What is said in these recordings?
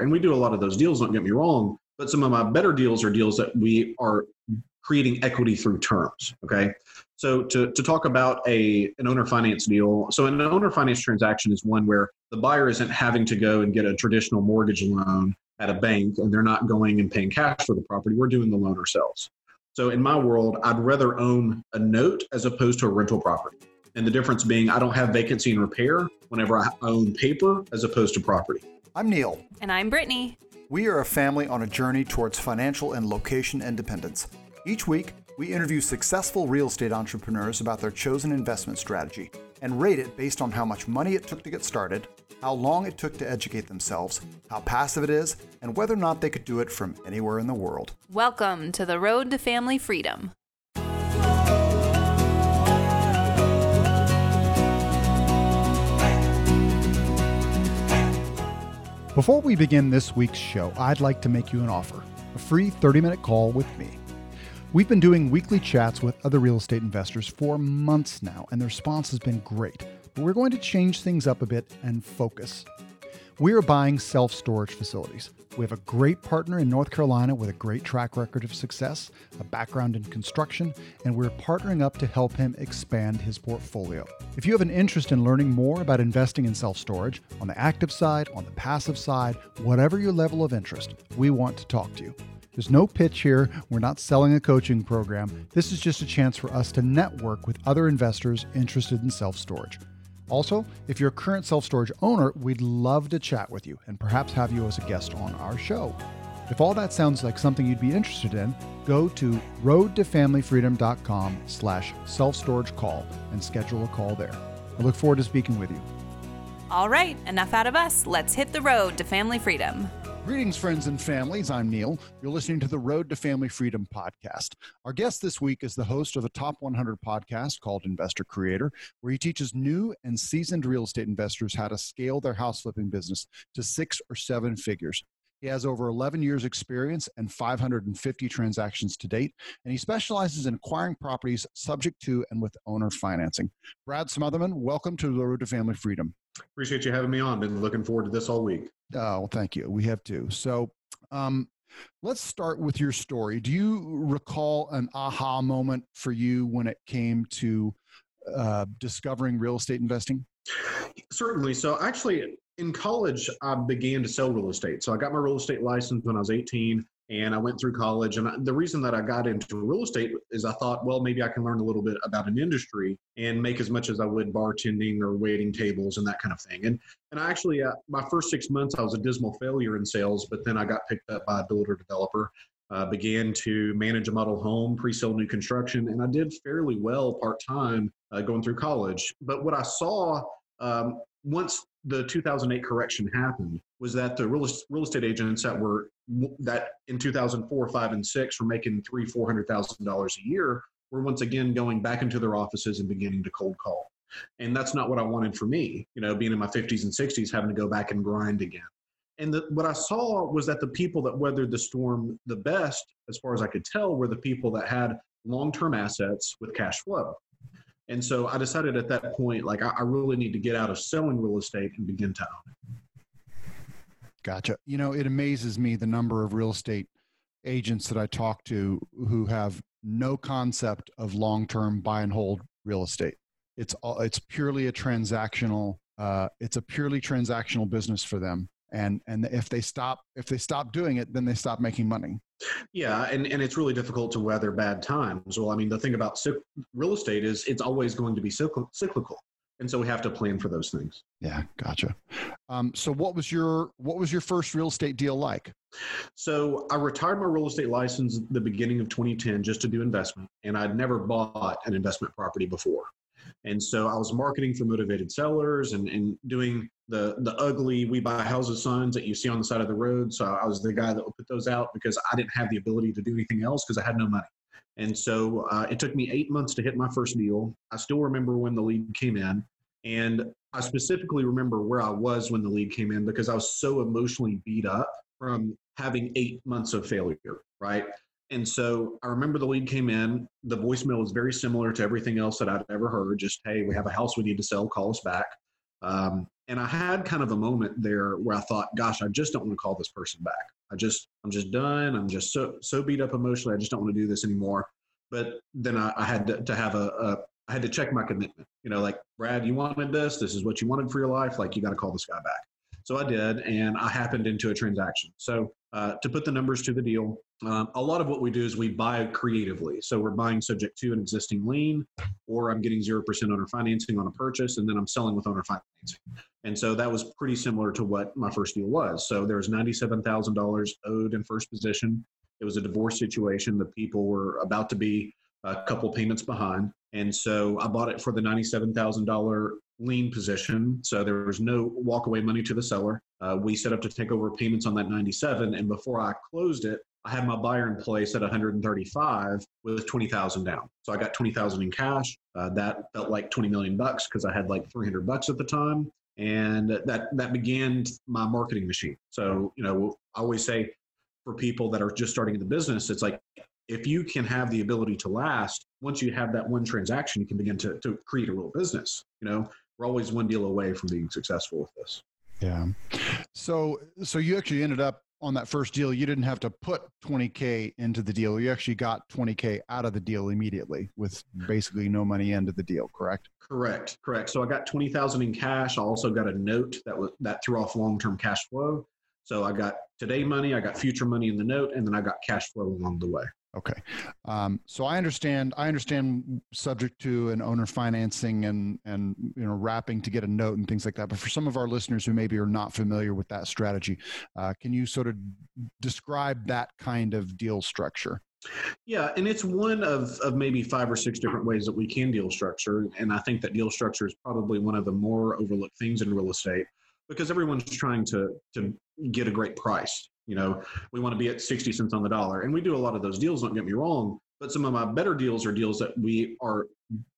And we do a lot of those deals, don't get me wrong, but some of my better deals are deals that we are creating equity through terms. Okay. So to, to talk about a an owner finance deal, so an owner finance transaction is one where the buyer isn't having to go and get a traditional mortgage loan at a bank and they're not going and paying cash for the property. We're doing the loan ourselves. So in my world, I'd rather own a note as opposed to a rental property. And the difference being I don't have vacancy and repair whenever I own paper as opposed to property. I'm Neil. And I'm Brittany. We are a family on a journey towards financial and location independence. Each week, we interview successful real estate entrepreneurs about their chosen investment strategy and rate it based on how much money it took to get started, how long it took to educate themselves, how passive it is, and whether or not they could do it from anywhere in the world. Welcome to the road to family freedom. Before we begin this week's show, I'd like to make you an offer a free 30 minute call with me. We've been doing weekly chats with other real estate investors for months now, and the response has been great. But we're going to change things up a bit and focus. We are buying self storage facilities. We have a great partner in North Carolina with a great track record of success, a background in construction, and we're partnering up to help him expand his portfolio. If you have an interest in learning more about investing in self storage, on the active side, on the passive side, whatever your level of interest, we want to talk to you. There's no pitch here. We're not selling a coaching program. This is just a chance for us to network with other investors interested in self storage. Also, if you're a current self storage owner, we'd love to chat with you and perhaps have you as a guest on our show. If all that sounds like something you'd be interested in, go to roadtofamilyfreedom.com slash self-storage call and schedule a call there. I look forward to speaking with you. All right, enough out of us. Let's hit the road to family freedom. Greetings, friends and families. I'm Neil. You're listening to the Road to Family Freedom podcast. Our guest this week is the host of a top 100 podcast called Investor Creator, where he teaches new and seasoned real estate investors how to scale their house flipping business to six or seven figures. He has over 11 years' experience and 550 transactions to date, and he specializes in acquiring properties subject to and with owner financing. Brad Smotherman, welcome to the Road to Family Freedom. Appreciate you having me on. Been looking forward to this all week. Oh, well, thank you. We have too. So, um, let's start with your story. Do you recall an aha moment for you when it came to uh, discovering real estate investing? Certainly. So, actually, in college, I began to sell real estate. So, I got my real estate license when I was 18 and I went through college. And the reason that I got into real estate is I thought, well, maybe I can learn a little bit about an industry and make as much as I would bartending or waiting tables and that kind of thing. And and I actually, uh, my first six months, I was a dismal failure in sales, but then I got picked up by a builder developer. Uh, began to manage a model home, pre-sale new construction, and I did fairly well part time uh, going through college. But what I saw um, once the 2008 correction happened was that the real, real estate agents that were that in 2004 5 and 6 were making three four hundred thousand dollars a year were once again going back into their offices and beginning to cold call. And that's not what i wanted for me you know being in my 50s and 60s having to go back and grind again. And the, what i saw was that the people that weathered the storm the best as far as i could tell were the people that had long-term assets with cash flow and so I decided at that point, like, I, I really need to get out of selling real estate and begin to own it. Gotcha. You know, it amazes me the number of real estate agents that I talk to who have no concept of long-term buy and hold real estate. It's all, it's purely a transactional. Uh, it's a purely transactional business for them and and if they stop if they stop doing it then they stop making money. Yeah and, and it's really difficult to weather bad times. Well i mean the thing about real estate is it's always going to be cyclical and so we have to plan for those things. Yeah gotcha. Um, so what was your what was your first real estate deal like? So i retired my real estate license the beginning of 2010 just to do investment and i'd never bought an investment property before and so I was marketing for motivated sellers and, and doing the the ugly we buy houses signs that you see on the side of the road. So I was the guy that would put those out because I didn't have the ability to do anything else because I had no money. And so uh, it took me eight months to hit my first deal. I still remember when the lead came in. And I specifically remember where I was when the lead came in because I was so emotionally beat up from having eight months of failure, right? And so I remember the lead came in. The voicemail was very similar to everything else that I'd ever heard. Just, hey, we have a house we need to sell. Call us back. Um, And I had kind of a moment there where I thought, gosh, I just don't want to call this person back. I just, I'm just done. I'm just so, so beat up emotionally. I just don't want to do this anymore. But then I, I had to, to have a, a, I had to check my commitment. You know, like, Brad, you wanted this. This is what you wanted for your life. Like, you got to call this guy back. So I did, and I happened into a transaction. So uh, to put the numbers to the deal, um, a lot of what we do is we buy creatively. So we're buying subject to an existing lien, or I'm getting 0% owner financing on a purchase, and then I'm selling with owner financing. And so that was pretty similar to what my first deal was. So there was $97,000 owed in first position. It was a divorce situation. The people were about to be a couple payments behind. And so I bought it for the $97,000 lien position. So there was no walkaway money to the seller. Uh, we set up to take over payments on that 97. And before I closed it, I had my buyer in place at 135 with 20,000 down. So I got 20,000 in cash. Uh, that felt like 20 million bucks because I had like 300 bucks at the time. And that, that began my marketing machine. So, you know, I always say for people that are just starting in the business, it's like if you can have the ability to last, once you have that one transaction, you can begin to, to create a real business. You know, we're always one deal away from being successful with this. Yeah. So, so you actually ended up on that first deal. You didn't have to put 20k into the deal. You actually got 20k out of the deal immediately with basically no money into the deal. Correct. Correct. Correct. So I got 20,000 in cash. I also got a note that was that threw off long-term cash flow. So I got today money, I got future money in the note, and then I got cash flow along the way. Okay, um, so I understand. I understand subject to an owner financing and and you know wrapping to get a note and things like that. But for some of our listeners who maybe are not familiar with that strategy, uh, can you sort of describe that kind of deal structure? Yeah, and it's one of, of maybe five or six different ways that we can deal structure. And I think that deal structure is probably one of the more overlooked things in real estate because everyone's trying to to get a great price. You know, we want to be at 60 cents on the dollar. And we do a lot of those deals, don't get me wrong. But some of my better deals are deals that we are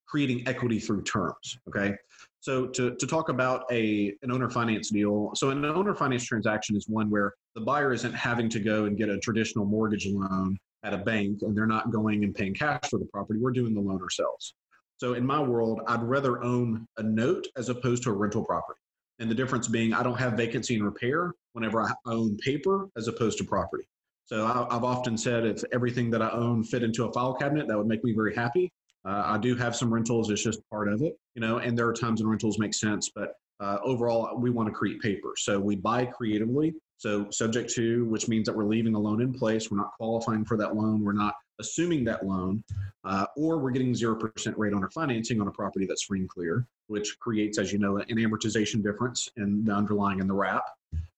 creating equity through terms. Okay. So to, to talk about a an owner finance deal, so an owner finance transaction is one where the buyer isn't having to go and get a traditional mortgage loan at a bank and they're not going and paying cash for the property. We're doing the loan ourselves. So in my world, I'd rather own a note as opposed to a rental property. And the difference being I don't have vacancy and repair whenever I own paper as opposed to property. So I, have often said if everything that I own fit into a file cabinet, that would make me very happy. Uh, I do have some rentals; it's just part of it, you know. And there are times when rentals make sense, but uh, overall, we want to create paper. So we buy creatively. So subject to, which means that we're leaving a loan in place. We're not qualifying for that loan. We're not assuming that loan, uh, or we're getting 0% rate on our financing on a property that's free and clear, which creates, as you know, an amortization difference in the underlying and the wrap.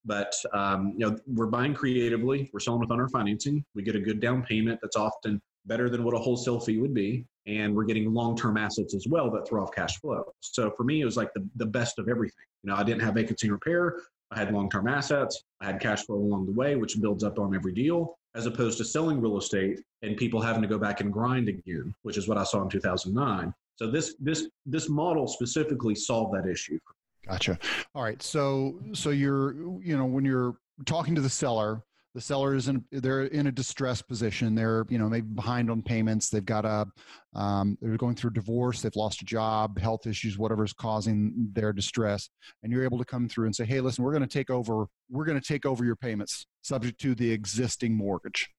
But um, you know, we're buying creatively. We're selling with owner financing. We get a good down payment that's often better than what a wholesale fee would be, and we're getting long-term assets as well that throw off cash flow. So for me, it was like the, the best of everything. You know, I didn't have vacancy and repair. I had long-term assets. I had cash flow along the way, which builds up on every deal, as opposed to selling real estate and people having to go back and grind again, which is what I saw in 2009. So this this this model specifically solved that issue. Gotcha. All right. So so you're you know when you're talking to the seller, the seller is in they're in a distressed position. They're you know maybe behind on payments. They've got a um, they're going through divorce. They've lost a job, health issues, whatever's causing their distress. And you're able to come through and say, hey, listen, we're going to take over. We're going to take over your payments, subject to the existing mortgage.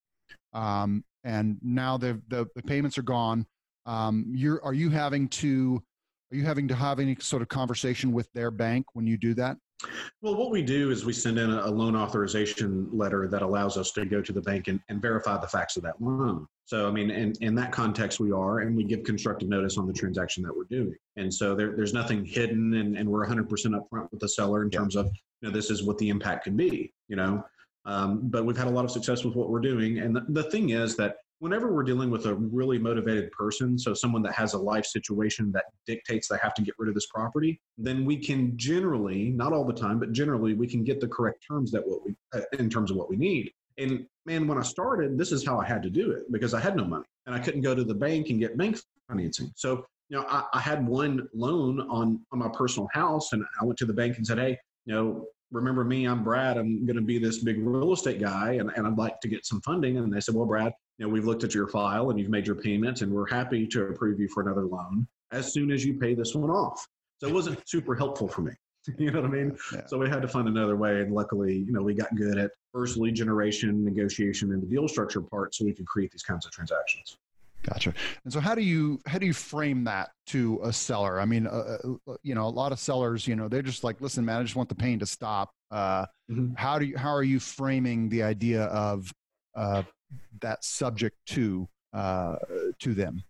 Um, and now the the payments are gone. Um, you're are you having to are you having to have any sort of conversation with their bank when you do that? Well, what we do is we send in a loan authorization letter that allows us to go to the bank and, and verify the facts of that loan. So, I mean, in, in that context, we are, and we give constructive notice on the transaction that we're doing. And so there, there's nothing hidden, and, and we're 100% upfront with the seller in terms of, you know, this is what the impact can be, you know. Um, but we've had a lot of success with what we're doing. And the, the thing is that whenever we're dealing with a really motivated person, so someone that has a life situation that dictates they have to get rid of this property, then we can generally, not all the time, but generally, we can get the correct terms that what we, uh, in terms of what we need. And man, when I started, this is how I had to do it because I had no money and I couldn't go to the bank and get bank financing. So, you know, I, I had one loan on on my personal house, and I went to the bank and said, "Hey, you know, remember me, I'm Brad. I'm going to be this big real estate guy and, and I'd like to get some funding. And they said, well, Brad, you know, we've looked at your file and you've made your payment and we're happy to approve you for another loan as soon as you pay this one off. So it wasn't super helpful for me. you know what I mean? Yeah. So we had to find another way. And luckily, you know, we got good at first lead generation, negotiation, and the deal structure part so we could create these kinds of transactions. Gotcha. And so, how do you how do you frame that to a seller? I mean, uh, uh, you know, a lot of sellers, you know, they're just like, listen, man, I just want the pain to stop. Uh, Mhm. How do you how are you framing the idea of uh, that subject to uh, to them?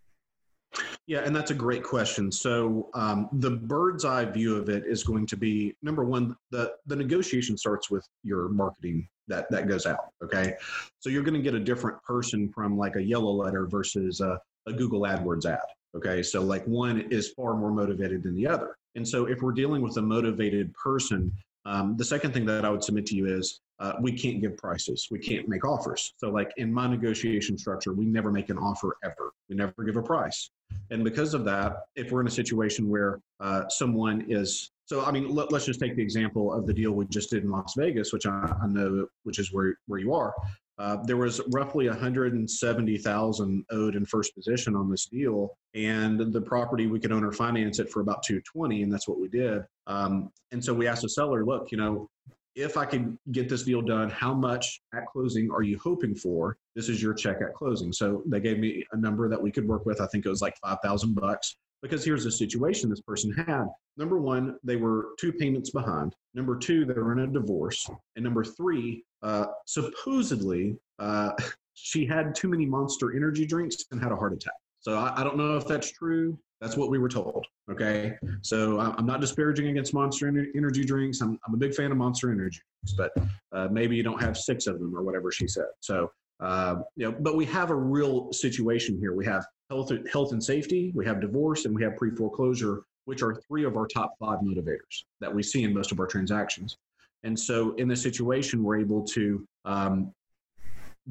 Yeah, and that's a great question. So um, the bird's eye view of it is going to be number one, the the negotiation starts with your marketing that that goes out. Okay, so you're going to get a different person from like a yellow letter versus a, a Google AdWords ad. Okay, so like one is far more motivated than the other, and so if we're dealing with a motivated person, um, the second thing that I would submit to you is uh, we can't give prices. We can't make offers. So, like in my negotiation structure, we never make an offer ever. We never give a price. And because of that, if we're in a situation where uh, someone is, so I mean, let, us just take the example of the deal we just did in Las Vegas, which I, I know, which is where where you are. Uh, there was roughly 170,000 owed in first position on this deal, and the property we could owner finance it for about 220, and that's what we did. Um, and so we asked the seller, look, you know, if I could get this deal done, how much at closing are you hoping for? This is your check at closing. So they gave me a number that we could work with. I think it was like five thousand bucks. Because here's the situation this person had. Number one, they were two payments behind. Number two, they were in a divorce. And number three, uh, supposedly, uh, she had too many monster energy drinks and had a heart attack. So I, I don't know if that's true. That's what we were told. Okay. So I'm not disparaging against Monster Energy drinks. I'm, I'm a big fan of Monster Energy drinks, but uh, maybe you don't have six of them or whatever she said. So, uh, you know, but we have a real situation here. We have health, health and safety, we have divorce, and we have pre foreclosure, which are three of our top five motivators that we see in most of our transactions. And so in this situation, we're able to um,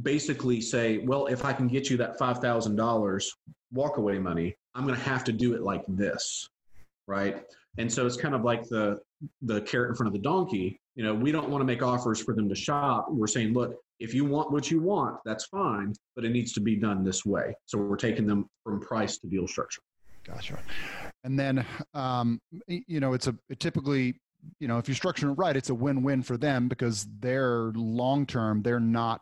basically say, well, if I can get you that $5,000 walkaway money, I'm going to have to do it like this, right? And so it's kind of like the the carrot in front of the donkey. You know, we don't want to make offers for them to shop. We're saying, look, if you want what you want, that's fine, but it needs to be done this way. So we're taking them from price to deal structure. Gotcha. And then, um, you know, it's a it typically, you know, if you structure it right, it's a win-win for them because they're long term. They're not,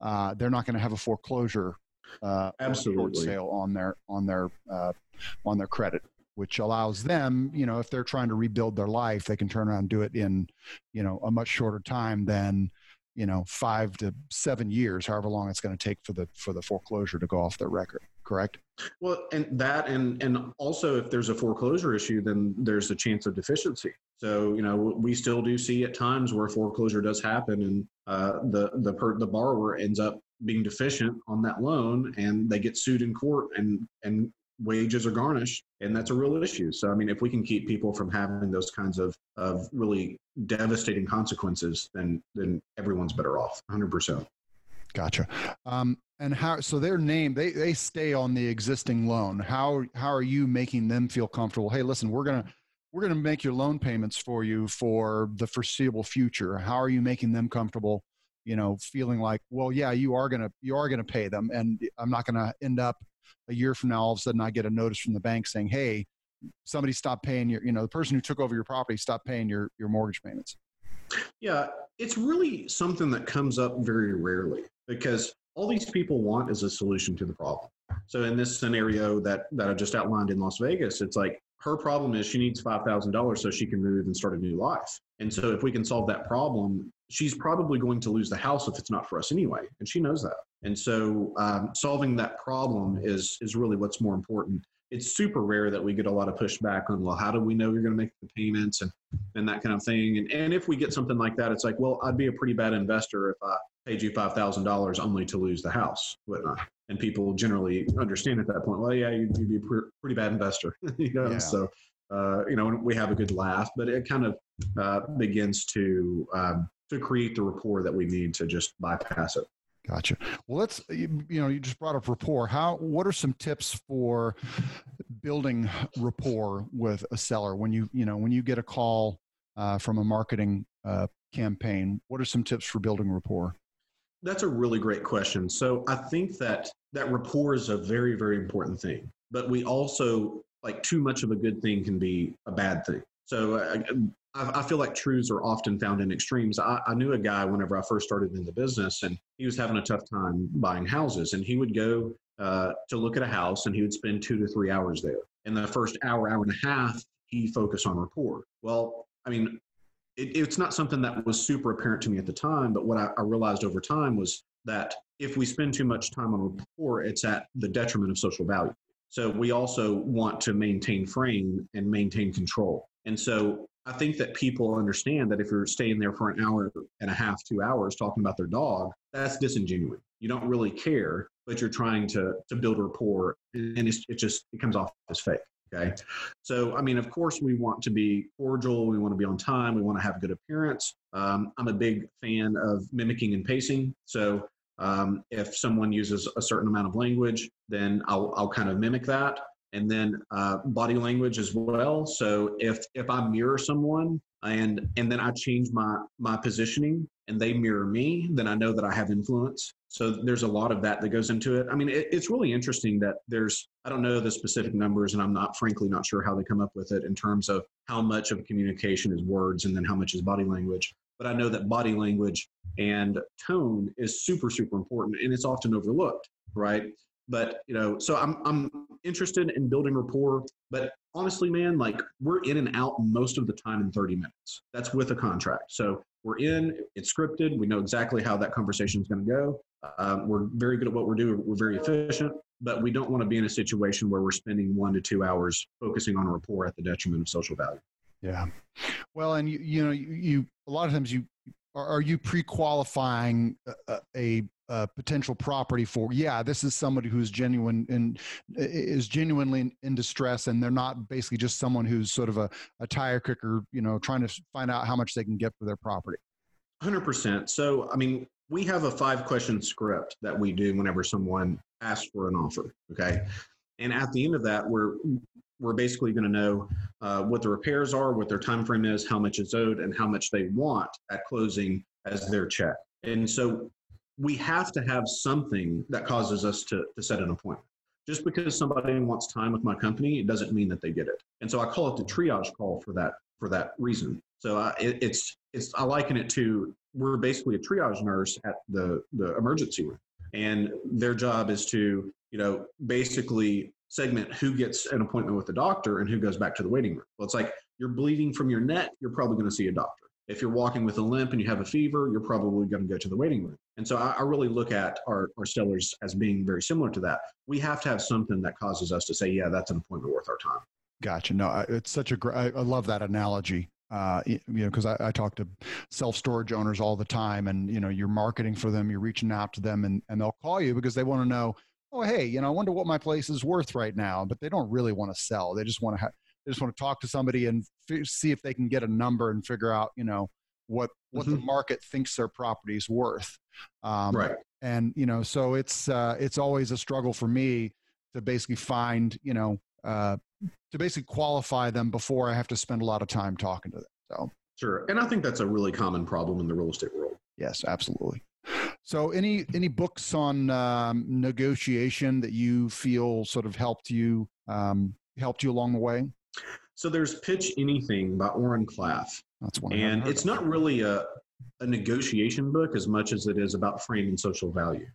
uh, they're not going to have a foreclosure, uh, or a short Absolutely. sale on their on their uh, on their credit, which allows them, you know, if they're trying to rebuild their life, they can turn around and do it in, you know, a much shorter time than, you know, five to seven years, however long it's going to take for the for the foreclosure to go off their record. Correct. Well, and that, and and also, if there's a foreclosure issue, then there's a chance of deficiency. So you know, we still do see at times where foreclosure does happen, and uh, the the per, the borrower ends up being deficient on that loan, and they get sued in court, and and wages are garnished, and that's a real issue. So I mean, if we can keep people from having those kinds of of really devastating consequences, then then everyone's better off, 100 percent. Gotcha. Um, and how? So their name they they stay on the existing loan. How how are you making them feel comfortable? Hey, listen, we're gonna we're gonna make your loan payments for you for the foreseeable future. How are you making them comfortable? You know, feeling like, well, yeah, you are gonna you are gonna pay them, and I'm not gonna end up a year from now all of a sudden I get a notice from the bank saying, hey, somebody stopped paying your you know the person who took over your property stopped paying your your mortgage payments. Yeah, it's really something that comes up very rarely because all these people want is a solution to the problem. So in this scenario that that I just outlined in Las Vegas, it's like her problem is she needs five thousand dollars so she can move and start a new life. And so if we can solve that problem, she's probably going to lose the house if it's not for us anyway, and she knows that. And so um, solving that problem is is really what's more important. It's super rare that we get a lot of pushback on well, how do we know you're going to make the payments and and that kind of thing. And and if we get something like that, it's like well, I'd be a pretty bad investor if I paid you five thousand dollars only to lose the house, whatnot. And people generally understand at that point. Well, yeah, you'd, you'd be a pre- pretty bad investor, you know. Yeah. So, uh, you know, we have a good laugh, but it kind of uh, begins to um, to create the rapport that we need to just bypass it. Gotcha. Well, let's you, you know you just brought up rapport. How what are some tips for building rapport with a seller when you you know when you get a call uh, from a marketing uh, campaign? What are some tips for building rapport? That's a really great question. So I think that that rapport is a very, very important thing. But we also like too much of a good thing can be a bad thing. So uh, I, I, feel like truths are often found in extremes. I, I knew a guy whenever I first started in the business, and he was having a tough time buying houses, and he would go uh, to look at a house, and he would spend two to three hours there. In the first hour, hour and a half, he focused on rapport. Well, I mean, it, it's not something that was super apparent to me at the time, but what I, I realized over time was that if we spend too much time on rapport, it's at the detriment of social value. So we also want to maintain frame and maintain control. And so I think that people understand that if you're staying there for an hour and a half, two hours talking about their dog, that's disingenuous. You don't really care, but you're trying to to build rapport, and it just it comes off as fake. Okay. So, I mean, of course, we want to be cordial. We want to be on time. We want to have a good appearance. Um, I'm a big fan of mimicking and pacing. So, um, if someone uses a certain amount of language, then I'll, I'll kind of mimic that. And then uh, body language as well. So if if I mirror someone and and then I change my my positioning and they mirror me, then I know that I have influence. So there's a lot of that that goes into it. I mean, it, it's really interesting that there's I don't know the specific numbers, and I'm not frankly not sure how they come up with it in terms of how much of communication is words and then how much is body language but I know that body language and tone is super, super important and it's often overlooked, right? But you know, so I'm I'm interested in building rapport, but honestly, man, like we're in and out most of the time in 30 minutes. That's with a contract. So we're in, it's scripted, we know exactly how that conversation is going to go. Um, we're very good at what we're doing, we're very efficient, but we don't want to be in a situation where we're spending one to two hours focusing on rapport at the detriment of social value. Yeah. Well, and you, you know, you, you a lot of times you are, are you pre-qualifying a, a, a, potential property for? Yeah, this is somebody who's genuine and is genuinely in, distress, and they're not basically just someone who's sort of a, a tire kicker, you know, trying to find out how much they can get for their property. Hundred percent. So, I mean, we have a five-question script that we do whenever someone asks for an offer. Okay. And at the end of that, we're we're basically going to know uh, what the repairs are, what their time frame is, how much is owed, and how much they want at closing as their check. And so we have to have something that causes us to, to set an appointment. Just because somebody wants time with my company, it doesn't mean that they get it. And so I call it the triage call for that for that reason. So uh, it, it's it's I liken it to we're basically a triage nurse at the the emergency room, and their job is to you know basically segment who gets an appointment with the doctor and who goes back to the waiting room. Well, it's like you're bleeding from your neck, you're probably going to see a doctor. If you're walking with a limp and you have a fever, you're probably going to go to the waiting room. And so I, I really look at our, our sellers as being very similar to that. We have to have something that causes us to say, yeah, that's an appointment worth our time. Gotcha. No, it's such a great, I love that analogy. Uh, you know, because I, I, talk to self storage owners all the time, and you know, you're marketing for them, you're reaching out to them, and, and they'll call you because they want to know oh hey you know i wonder what my place is worth right now but they don't really want to sell they just want to ha- they just want to talk to somebody and f- see if they can get a number and figure out you know what what mm-hmm. the market thinks their property is worth. Um, right. and you know so it's uh, it's always a struggle for me to basically find you know uh, to basically qualify them before i have to spend a lot of time talking to them so. Sure and i think that's a really common problem in the real estate world. Yes absolutely. So, any any books on um, negotiation that you feel sort of helped you um, helped you along the way? So there's Pitch Anything by Oren Klaff. That's one. And it's not really a a negotiation book as much as it is about framing social value.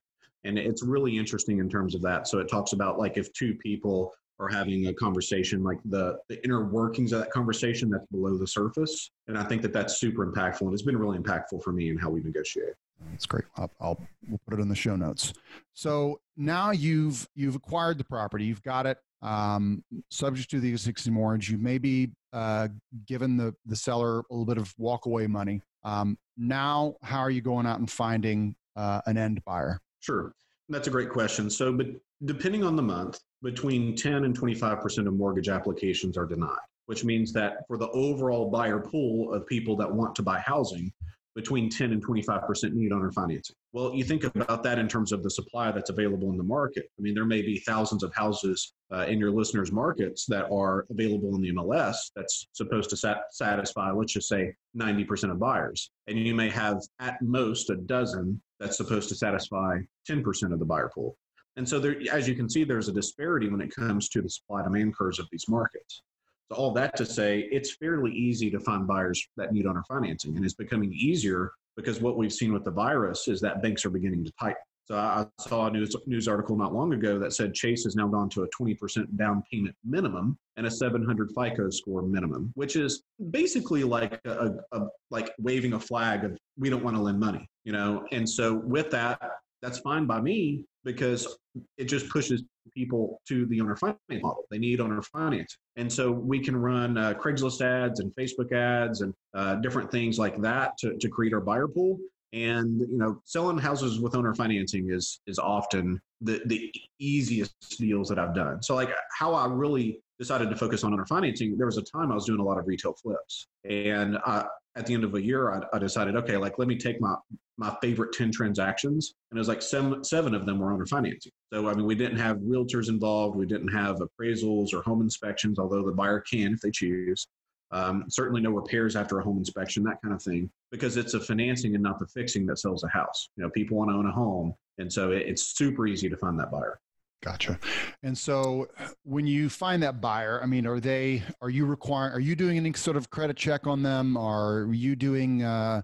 And it's really interesting in terms of that. So it talks about like if two people are having a conversation, like the, the inner workings of that conversation that's below the surface. And I think that that's super impactful. And it's been really impactful for me in how we negotiate. That's great. I'll, I'll we'll put it in the show notes. So now you've you've acquired the property, you've got it um, subject to the existing mortgage. You may be uh, given the the seller a little bit of walkaway money. Um, now, how are you going out and finding uh, an end buyer? Sure, that's a great question. So, but depending on the month, between 10 and 25 percent of mortgage applications are denied, which means that for the overall buyer pool of people that want to buy housing, between 10 and 25% need owner financing. Well, you think about that in terms of the supply that's available in the market. I mean, there may be thousands of houses uh, in your listeners' markets that are available in the MLS that's supposed to sat- satisfy, let's just say, 90% of buyers. And you may have at most a dozen that's supposed to satisfy 10% of the buyer pool. And so, there, as you can see, there's a disparity when it comes to the supply demand curves of these markets. So all that to say, it's fairly easy to find buyers that need owner financing, and it's becoming easier because what we've seen with the virus is that banks are beginning to tighten. So I saw a news news article not long ago that said Chase has now gone to a 20% down payment minimum and a 700 FICO score minimum, which is basically like a, a like waving a flag of we don't want to lend money, you know. And so with that, that's fine by me because it just pushes people to the owner finance model. They need owner finance. And so we can run uh, Craigslist ads and Facebook ads and uh, different things like that to, to create our buyer pool. And you know, selling houses with owner financing is is often the the easiest deals that I've done. So like how I really decided to focus on owner financing, there was a time I was doing a lot of retail flips, and I, at the end of a year, I, I, decided, okay, like let me take my my favorite ten transactions, and it was like seven seven of them were owner financing. So I mean, we didn't have realtors involved, we didn't have appraisals or home inspections, although the buyer can if they choose. Um, certainly no repairs after a home inspection, that kind of thing, because it's a financing and not the fixing that sells a house. You know, people want to own a home, and so it, it's super easy to find that buyer. Gotcha. And so when you find that buyer, I mean, are they, are you requiring, are you doing any sort of credit check on them? Are you doing, uh,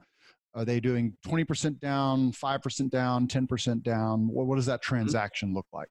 are they doing 20% down, 5% down, 10% down? What, what does that mm-hmm. transaction look like?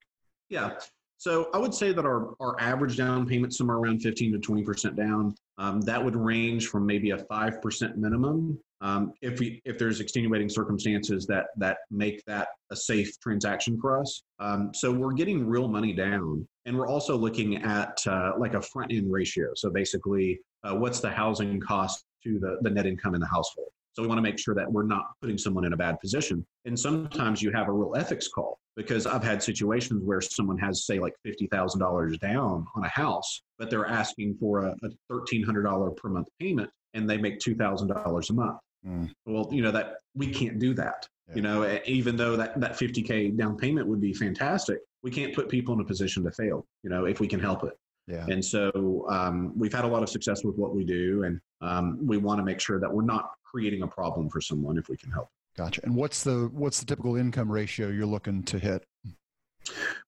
Yeah. So I would say that our, our average down payment somewhere around 15 to 20% down. Um, that would range from maybe a 5% minimum um, if we if there's extenuating circumstances that that make that a safe transaction for us. Um, so we're getting real money down, and we're also looking at uh, like a front end ratio. So basically, uh, what's the housing cost to the the net income in the household? So we want to make sure that we're not putting someone in a bad position. And sometimes you have a real ethics call because I've had situations where someone has, say, like $50,000 down on a house, but they're asking for a, a $1,300 per month payment and they make $2,000 a month. Mm. Well, you know, that we can't do that. Yeah. You know, even though that, that 50K down payment would be fantastic, we can't put people in a position to fail, you know, if we can help it. Yeah. And so um, we've had a lot of success with what we do, and um, we want to make sure that we're not creating a problem for someone if we can help. Gotcha. And what's the what's the typical income ratio you're looking to hit?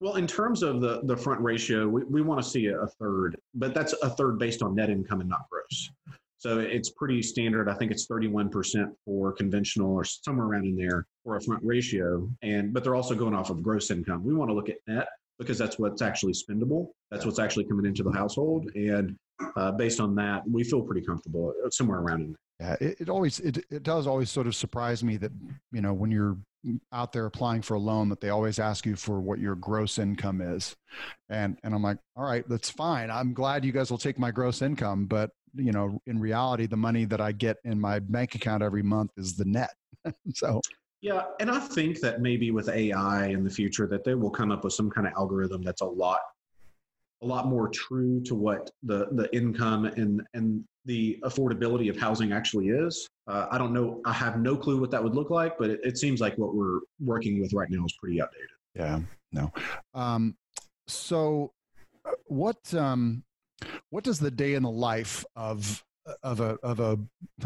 Well, in terms of the the front ratio, we, we want to see a third, but that's a third based on net income and not gross. So it's pretty standard. I think it's 31% for conventional or somewhere around in there for a front ratio. And but they're also going off of gross income. We want to look at net because that's what's actually spendable. That's what's actually coming into the household. And uh, based on that, we feel pretty comfortable uh, somewhere around in there. Yeah, it, it always it, it does always sort of surprise me that you know when you're out there applying for a loan that they always ask you for what your gross income is, and and I'm like, all right, that's fine. I'm glad you guys will take my gross income, but you know, in reality, the money that I get in my bank account every month is the net. so yeah, and I think that maybe with AI in the future that they will come up with some kind of algorithm that's a lot a lot more true to what the the income and and the affordability of housing actually is. Uh, I don't know. I have no clue what that would look like, but it, it, seems like what we're working with right now is pretty outdated. Yeah. No. Um, so, uh, what um, what does the day in the life of of a of a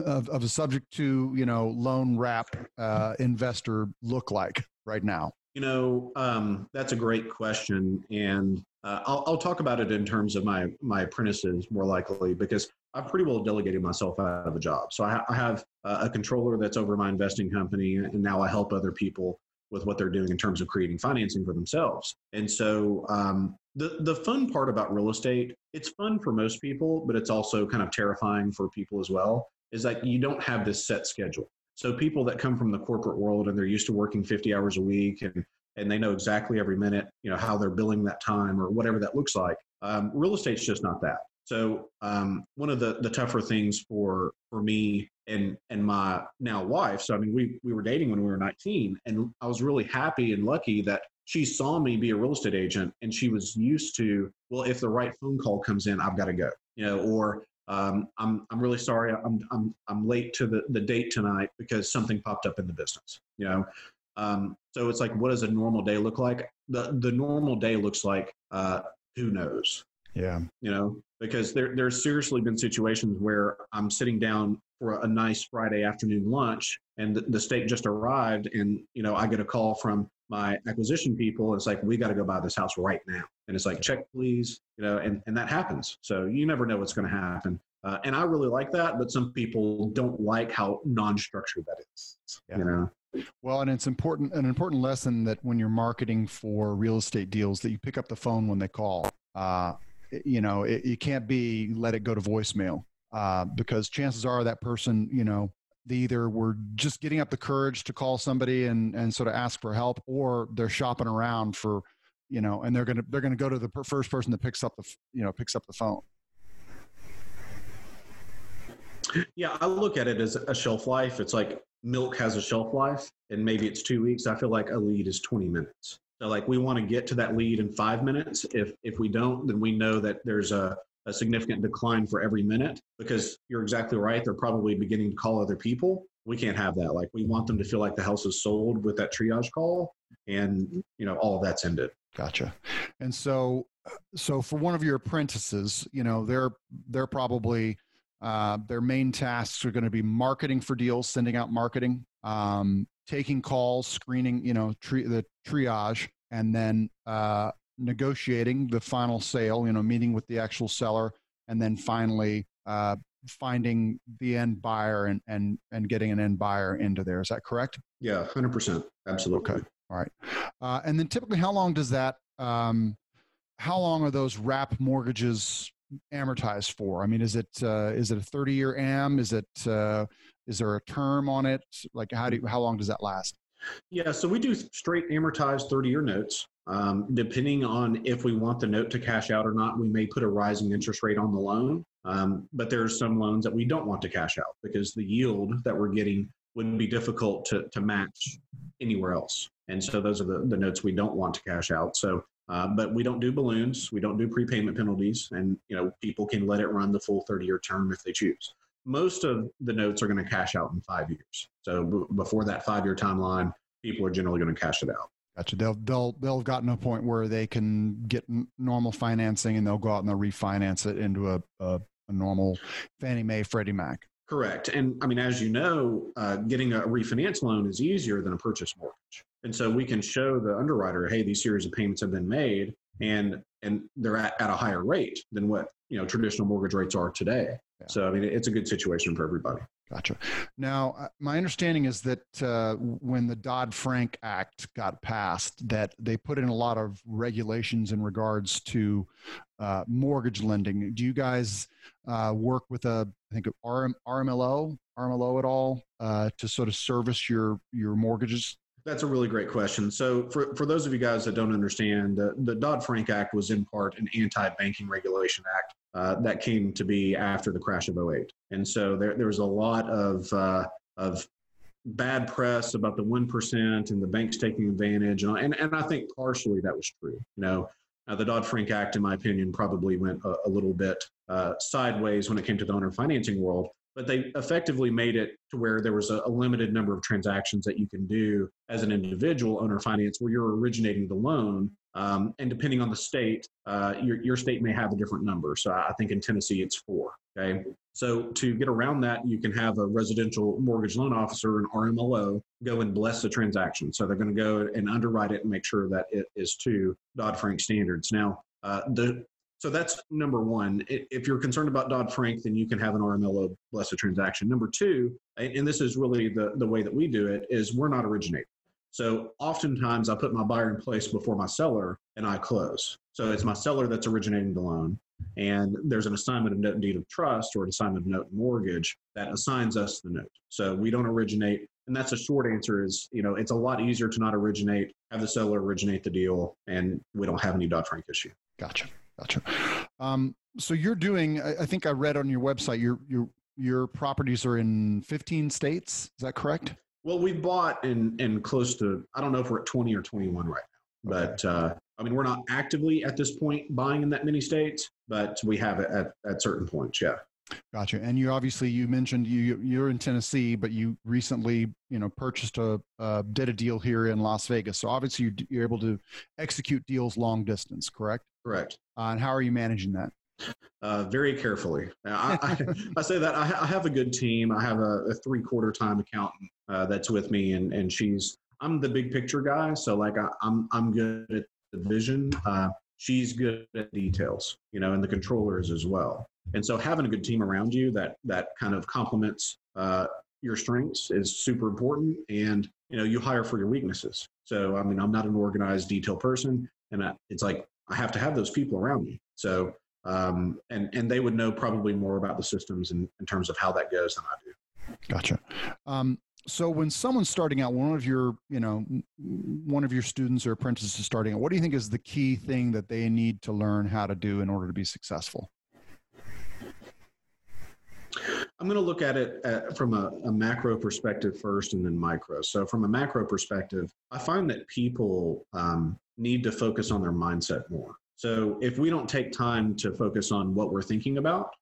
of, of a subject to you know loan wrap uh, investor look like right now? You know, um, that's a great question, and uh, I'll, I'll talk about it in terms of my my apprentices more likely because I've pretty well delegated myself out of a job. So I, I have a controller that's over my investing company, and now I help other people with what they're doing in terms of creating financing for themselves. And so um, the the fun part about real estate, it's fun for most people, but it's also kind of terrifying for people as well. Is that you don't have this set schedule. So people that come from the corporate world and they're used to working 50 hours a week and and they know exactly every minute, you know, how they're billing that time or whatever that looks like. Um, real estate's just not that. So um, one of the the tougher things for for me and and my now wife. So I mean, we we were dating when we were 19, and I was really happy and lucky that she saw me be a real estate agent, and she was used to well, if the right phone call comes in, I've got to go, you know, or um, I'm I'm really sorry, I'm I'm I'm late to the the date tonight because something popped up in the business, you know. Um, so it's like, what does a normal day look like? The the normal day looks like uh, who knows. Yeah. You know, because there there's seriously been situations where I'm sitting down for a nice Friday afternoon lunch, and the, the steak just arrived, and you know I get a call from my acquisition people. It's like we got to go buy this house right now, and it's like check please, you know, and and that happens. So you never know what's going to happen. Uh, and I really like that, but some people don't like how non-structured that is. Yeah. You know. Well, and it's important an important lesson that when you're marketing for real estate deals, that you pick up the phone when they call. Uh, you know, it, you can't be let it go to voicemail uh, because chances are that person, you know, they either were just getting up the courage to call somebody and and sort of ask for help, or they're shopping around for, you know, and they're gonna they're gonna go to the first person that picks up the you know picks up the phone. Yeah, I look at it as a shelf life. It's like milk has a shelf life, and maybe it's two weeks. I feel like a lead is 20 minutes. So like we want to get to that lead in five minutes. If if we don't, then we know that there's a, a significant decline for every minute because you're exactly right. They're probably beginning to call other people. We can't have that. Like we want them to feel like the house is sold with that triage call and you know all of that's ended. Gotcha. And so so for one of your apprentices, you know, they're they're probably uh, their main tasks are going to be marketing for deals, sending out marketing, um, taking calls, screening, you know, tri- the triage, and then uh, negotiating the final sale, you know, meeting with the actual seller, and then finally uh, finding the end buyer and, and, and getting an end buyer into there. Is that correct? Yeah, 100%. Absolutely. Okay. All right. Uh, and then typically, how long does that, um, how long are those wrap mortgages amortized for? I mean, is it uh, is it a 30 year am? Is it uh, is there a term on it? Like how do you, how long does that last? Yeah, so we do straight amortized 30 year notes. Um, depending on if we want the note to cash out or not, we may put a rising interest rate on the loan. Um, but there are some loans that we don't want to cash out because the yield that we're getting would be difficult to, to match anywhere else. And so those are the, the notes we don't want to cash out. So uh, but we don't do balloons. We don't do prepayment penalties, and you know people can let it run the full 30-year term if they choose. Most of the notes are going to cash out in five years. So b- before that five-year timeline, people are generally going to cash it out. Gotcha. They'll they'll they'll have gotten to a point where they can get n- normal financing, and they'll go out and they'll refinance it into a, a, a normal Fannie Mae, Freddie Mac. Correct. And I mean, as you know, uh, getting a refinance loan is easier than a purchase mortgage. And so we can show the underwriter, hey, these series of payments have been made and and they're at, at a higher rate than what you know traditional mortgage rates are today. Yeah. So I mean, it's a good situation for everybody. Gotcha. Now, uh, my understanding is that uh, when the Dodd Frank Act got passed, that they put in a lot of regulations in regards to uh, mortgage lending. Do you guys uh, work with a, I think, RM, RMLO, RMLO at all uh, to sort of service your your mortgages? That's a really great question. So, for, for those of you guys that don't understand, the Dodd Frank Act was in part an anti banking regulation act uh, that came to be after the crash of 08. And so there, there was a lot of, uh, of bad press about the 1% and the banks taking advantage. And, and, I think partially that was true. You know, uh, the Dodd Frank Act, in my opinion, probably went a, a little bit uh, sideways when it came to the owner financing world but they effectively made it to where there was a, a, limited number of transactions that you can do as an individual owner finance where you're originating the loan. Um, and depending on the state, uh, your, your state may have a different number. So I think in Tennessee it's four. Okay. So to get around that, you can have a residential mortgage loan officer, an RMLO, go and bless the transaction. So they're going to go and underwrite it and make sure that it is to Dodd Frank standards. Now, uh, the so that's number one. If you're concerned about Dodd Frank, then you can have an RMLO bless a transaction. Number two, and this is really the, the way that we do it, is we're not originating. So oftentimes I put my buyer in place before my seller and I close. So it's my seller that's originating the loan. And there's an assignment of note and deed of trust or an assignment of note and mortgage that assigns us the note. So we don't originate. And that's a short answer is, you know, it's a lot easier to not originate, have the seller originate the deal, and we don't have any Dodd Frank issue. Gotcha. Gotcha. Um, so you're doing. I, think I read on your website your your your properties are in 15 states. Is that correct? Well, we've bought in in close to. I don't know if we're at 20 or 21 right now, okay. but uh, I mean we're not actively at this point buying in that many states, but we have it at at certain points. Yeah. Gotcha. And you obviously you mentioned you you're in Tennessee, but you recently you know purchased a uh, did a deal here in Las Vegas. So obviously you're able to execute deals long distance, correct? Correct. Uh, and how are you managing that? Uh, very carefully. I, I, I, say that I, I, have a good team. I have a, a three quarter time accountant uh, that's with me, and and she's I'm the big picture guy. So like I, am I'm, I'm good at the vision. Uh, she's good at details, you know, and the controllers as well. And so having a good team around you that that kind of complements uh, your strengths is super important. And you know, you hire for your weaknesses. So I mean, I'm not an organized, detail person, and it's like I have to have those people around me. So um, and and they would know probably more about the systems in, in terms of how that goes than I do. Gotcha. Um, so when someone's starting out, one of your you know one of your students or apprentices is starting out, what do you think is the key thing that they need to learn how to do in order to be successful? I'm going to look at it at, from a, a, macro perspective first and then micro. So, from a macro perspective, I find that people um, need to focus on their mindset more. So if we don't take time to focus on what we're thinking about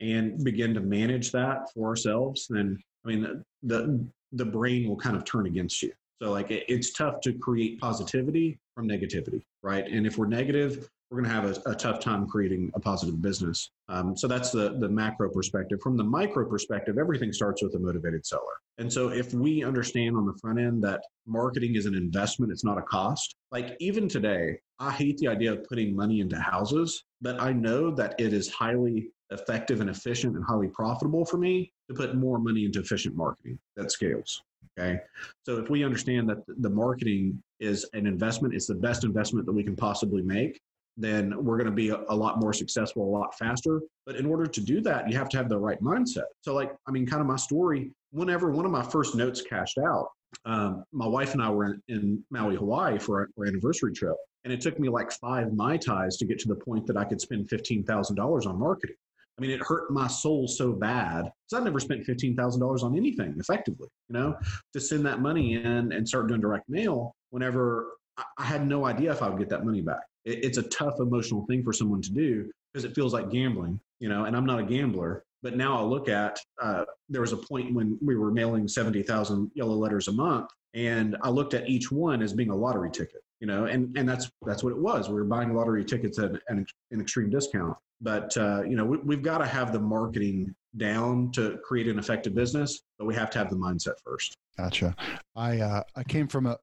and begin to manage that for ourselves, then I mean the the brain will kind of turn against you. So like it, it's tough to create positivity from negativity, right? And if we're negative, we're going to have a, a, tough time creating a positive business. Um, so that's the the macro perspective. From the micro perspective, everything starts with a motivated seller. And so if we understand on the front end that marketing is an investment, it's not a cost. Like even today, I hate the idea of putting money into houses, but I know that it is highly effective and efficient and highly profitable for me to put more money into efficient marketing that scales. Okay. So if we understand that the marketing is an investment, it's the best investment that we can possibly make, then we're going to be a, a, lot more successful a lot faster. But in order to do that, you have to have the right mindset. So, like, I mean, kind of my story, whenever one of my first notes cashed out, um, my wife and I were in, in Maui, Hawaii for our, anniversary trip. And it took me like five Mai Tais to get to the point that I could spend $15,000 on marketing. I mean, it hurt my soul so bad because I've never spent $15,000 on anything effectively, you know, to send that money in and start doing direct mail whenever I had no idea if I would get that money back it, it's a tough emotional thing for someone to do because it feels like gambling, you know, and I'm not a gambler. But now I look at, uh, there was a point when we were mailing 70,000 yellow letters a month, and I looked at each one as being a lottery ticket, you know, and, and that's, that's what it was. We were buying lottery tickets at an, an extreme discount. But, uh, you know, we, we've got to have the marketing down to create an effective business, but we have to have the mindset first. Gotcha. I uh, I came from a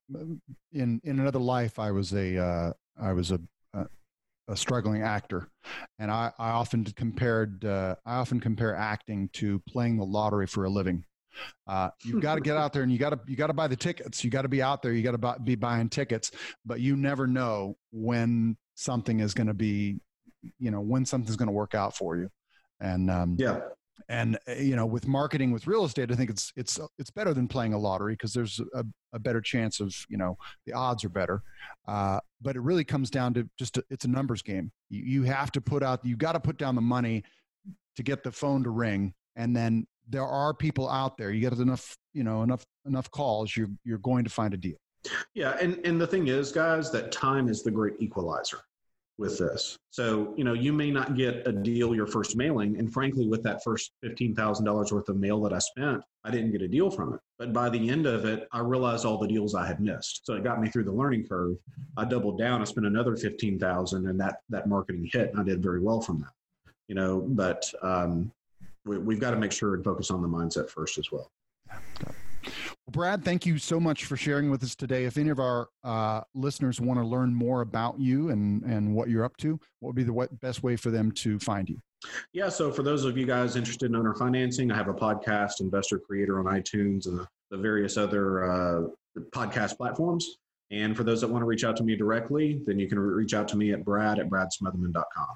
in in another life. I was a uh, I was a a struggling actor, and I, I often compared uh, I often compare acting to playing the lottery for a living. Uh, you've got to get out there and you got to you got to buy the tickets. You got to be out there. You got to be buying tickets, but you never know when something is going to be, you know, when something's going to work out for you. And um, yeah, and uh, you know with marketing with real estate i think it's it's it's better than playing a lottery because there's a, a, better chance of you know the odds are better. Uh, but it really comes down to just a, it's a numbers game. You, you have to put out you got to put down the money to get the phone to ring. And then there are people out there. You get enough you know enough enough calls you're you're going to find a deal. Yeah and and the thing is guys that time is the great equalizer with this. So, you know, you may not get a deal your first mailing. And frankly, with that first $15,000 worth of mail that I spent, I didn't get a deal from it. But by the end of it, I realized all the deals I had missed. So it got me through the learning curve. I doubled down. I spent another 15,000 and that, that marketing hit. And I did very well from that, you know, but um, we, we've got to make sure and focus on the mindset first as well. Brad, thank you so much for sharing with us today. If any of our uh, listeners want to learn more about you and, and what you're up to, what would be the best way for them to find you? Yeah, so for those of you guys interested in owner financing, I have a podcast, Investor Creator, on iTunes and the various other uh, podcast platforms. And for those that want to reach out to me directly, then you can reach out to me at brad at bradsmotherman.com.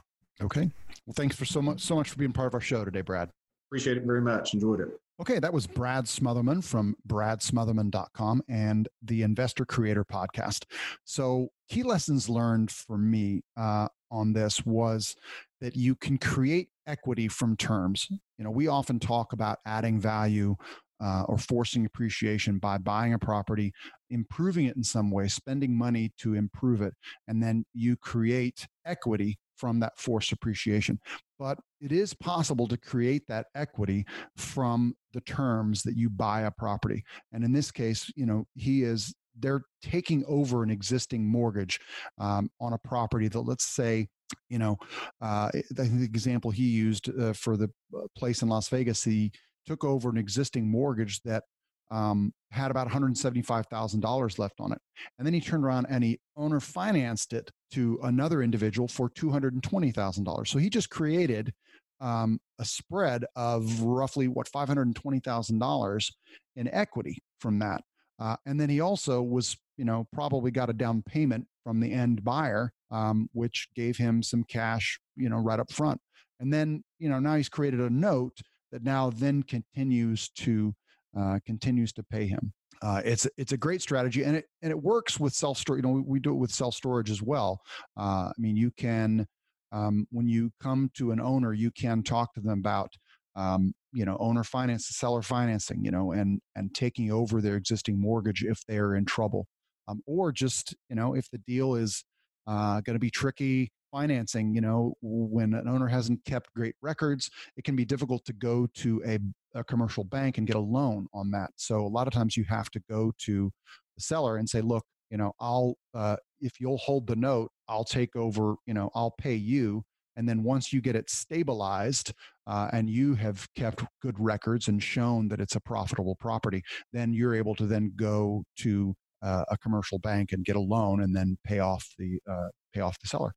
Okay. Well, thanks for so much so much for being part of our show today, Brad. Appreciate it very much. Enjoyed it. Okay, that was Brad Smotherman from bradsmotherman.com and the Investor Creator podcast. So, key lessons learned for me uh, on this was that you can create equity from terms. You know, we often talk about adding value uh, or forcing appreciation by buying a property, improving it in some way, spending money to improve it, and then you create equity from that forced appreciation. But it is possible to create that equity from the terms that you buy a property. And in this case, you know, he is they're taking over an existing mortgage um, on a property that let's say you know, uh, I think the example he used uh, for the uh, place in Las Vegas, he took over an existing mortgage that um, had about $175,000 left on it. And then he turned around and he owner financed it to another individual for $220,000. So he just created um, a spread of roughly what $520,000 in equity from that. Uh, and then he also was, you know, probably got a down payment from the end buyer, um, which gave him some cash, you know, right up front. And then, you know, now he's created a note that now then continues to uh, continues to pay him. Uh, it's it's a great strategy, and it and it works with self storage. You know, we, we, do it with self storage as well. Uh, I mean, you can um, when you come to an owner, you can talk to them about um, you know owner finance, seller financing, you know, and and taking over their existing mortgage if they are in trouble, um, or just you know if the deal is uh, going to be tricky financing you know when an owner hasn't kept great records it can be difficult to go to a, a, commercial bank and get a loan on that. So a lot of times you have to go to the seller and say look you know i'll uh, if you'll hold the note i'll take over you know i'll pay you and then once you get it stabilized uh, and you have kept good records and shown that it's a profitable property then you're able to then go to uh, a commercial bank and get a loan and then pay off the uh, pay off the seller.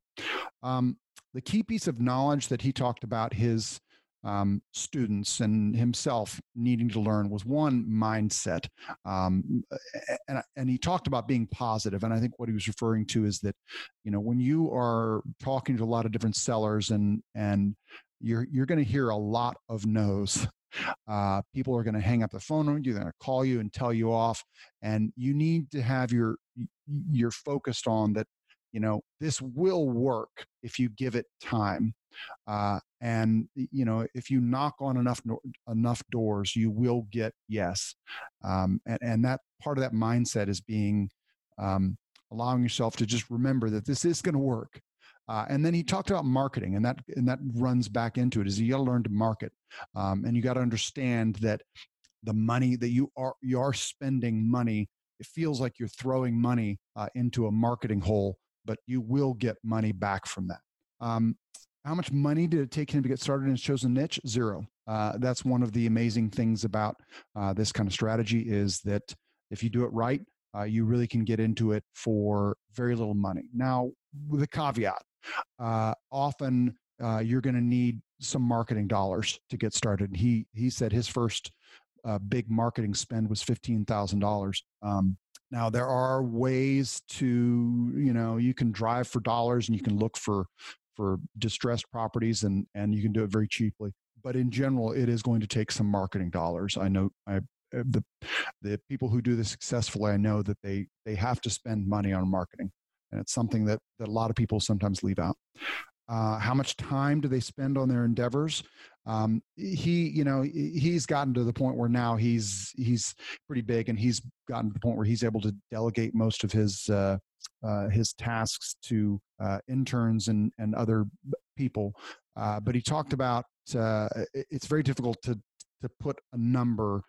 Um, the key piece of knowledge that he talked about his um, students and himself needing to learn was one mindset, um, and and he talked about being positive. And I think what he was referring to is that you know when you are talking to a lot of different sellers and and you're you're going to hear a lot of no's uh, people are going to hang up the phone on you. They're going to call you and tell you off, and you need to have your you're focused on that. You know this will work if you give it time, uh, and you know if you knock on enough enough doors, you will get yes. Um, and, and that part of that mindset is being um, allowing yourself to just remember that this is going to work uh, and then he talked about marketing, and that and that runs back into it. Is you got to learn to market, um, and you got to understand that the money that you are you are spending money. It feels like you're throwing money uh, into a marketing hole, but you will get money back from that. Um, how much money did it take him to get started in his chosen niche? Zero. Uh, that's one of the amazing things about uh, this kind of strategy is that if you do it right, uh, you really can get into it for very little money. Now, with a caveat, uh, often uh, you're going to need some marketing dollars to get started. He he said his first uh, big marketing spend was fifteen thousand um, dollars. Now there are ways to you know you can drive for dollars and you can look for for distressed properties and and you can do it very cheaply. But in general, it is going to take some marketing dollars. I know I uh, the the people who do this successfully, I know that they they have to spend money on marketing and it's something that, that a lot of people sometimes leave out. Uh, how much time do they spend on their endeavors? Um, he, you know, he's gotten to the point where now he's he's pretty big, and he's gotten to the point where he's able to delegate most of his uh, uh, his tasks to uh, interns and and other people. Uh, but he talked about uh, it's very difficult to to put a number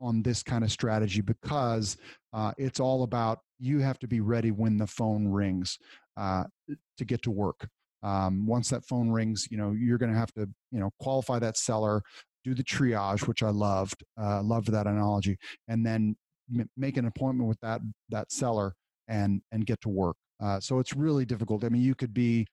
on this kind of strategy because uh, it's all about you have to be ready when the phone rings uh, to get to work. Um, once that phone rings, you know you're going to have to you know qualify that seller, do the triage, which I loved, uh, loved that analogy, and then m- make an appointment with that that seller and and get to work. Uh, so it's really difficult. I mean, you could be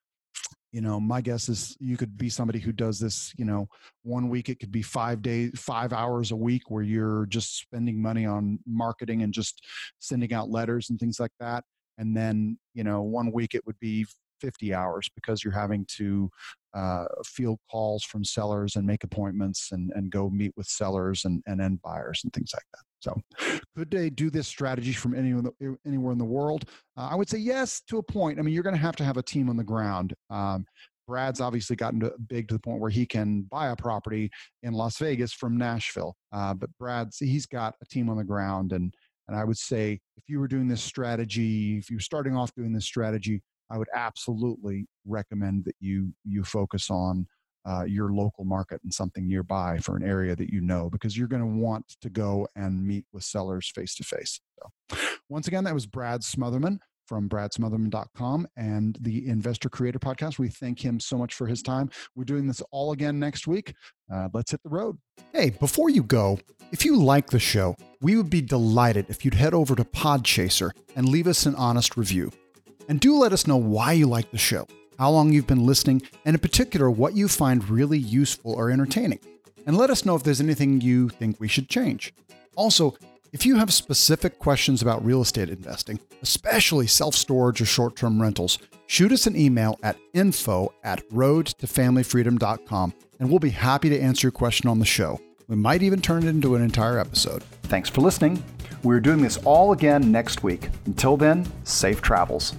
you know my guess is you could be somebody who does this you know one week it could be five days five hours a week where you're just spending money on marketing and just sending out letters and things like that and then you know one week it would be 50 hours because you're having to uh, field calls from sellers and make appointments and, and go meet with sellers and, and end buyers and things like that. So, could they do this strategy from anywhere, anywhere in the world? Uh, I would say yes to a point. I mean, you're going to have to have a team on the ground. Um, Brad's obviously gotten to, big to the point where he can buy a property in Las Vegas from Nashville. Uh, but Brad's he's got a team on the ground, and and I would say if you were doing this strategy, if you're starting off doing this strategy, I would absolutely recommend that you you focus on uh, your local market and something nearby for an area that you know because you're going to want to go and meet with sellers face to face. Once again, that was Brad Smotherman. from bradsmotherman.com and the Investor Creator Podcast. We thank him so much for his time. We're doing this all again next week. Uh, let's hit the road. Hey, before you go, if you like the show, we would be delighted if you'd head over to Podchaser and leave us an honest review. And do let us know why you like the show, how long you've been listening, and in particular, what you find really useful or entertaining. And let us know if there's anything you think we should change. Also, if you have specific questions about real estate investing, especially self storage or short term rentals, shoot us an email at info at roadtofamilyfreedom.com and we'll be happy to answer your question on the show. We might even turn it into an entire episode. Thanks for listening. We're doing this all again next week. Until then, safe travels.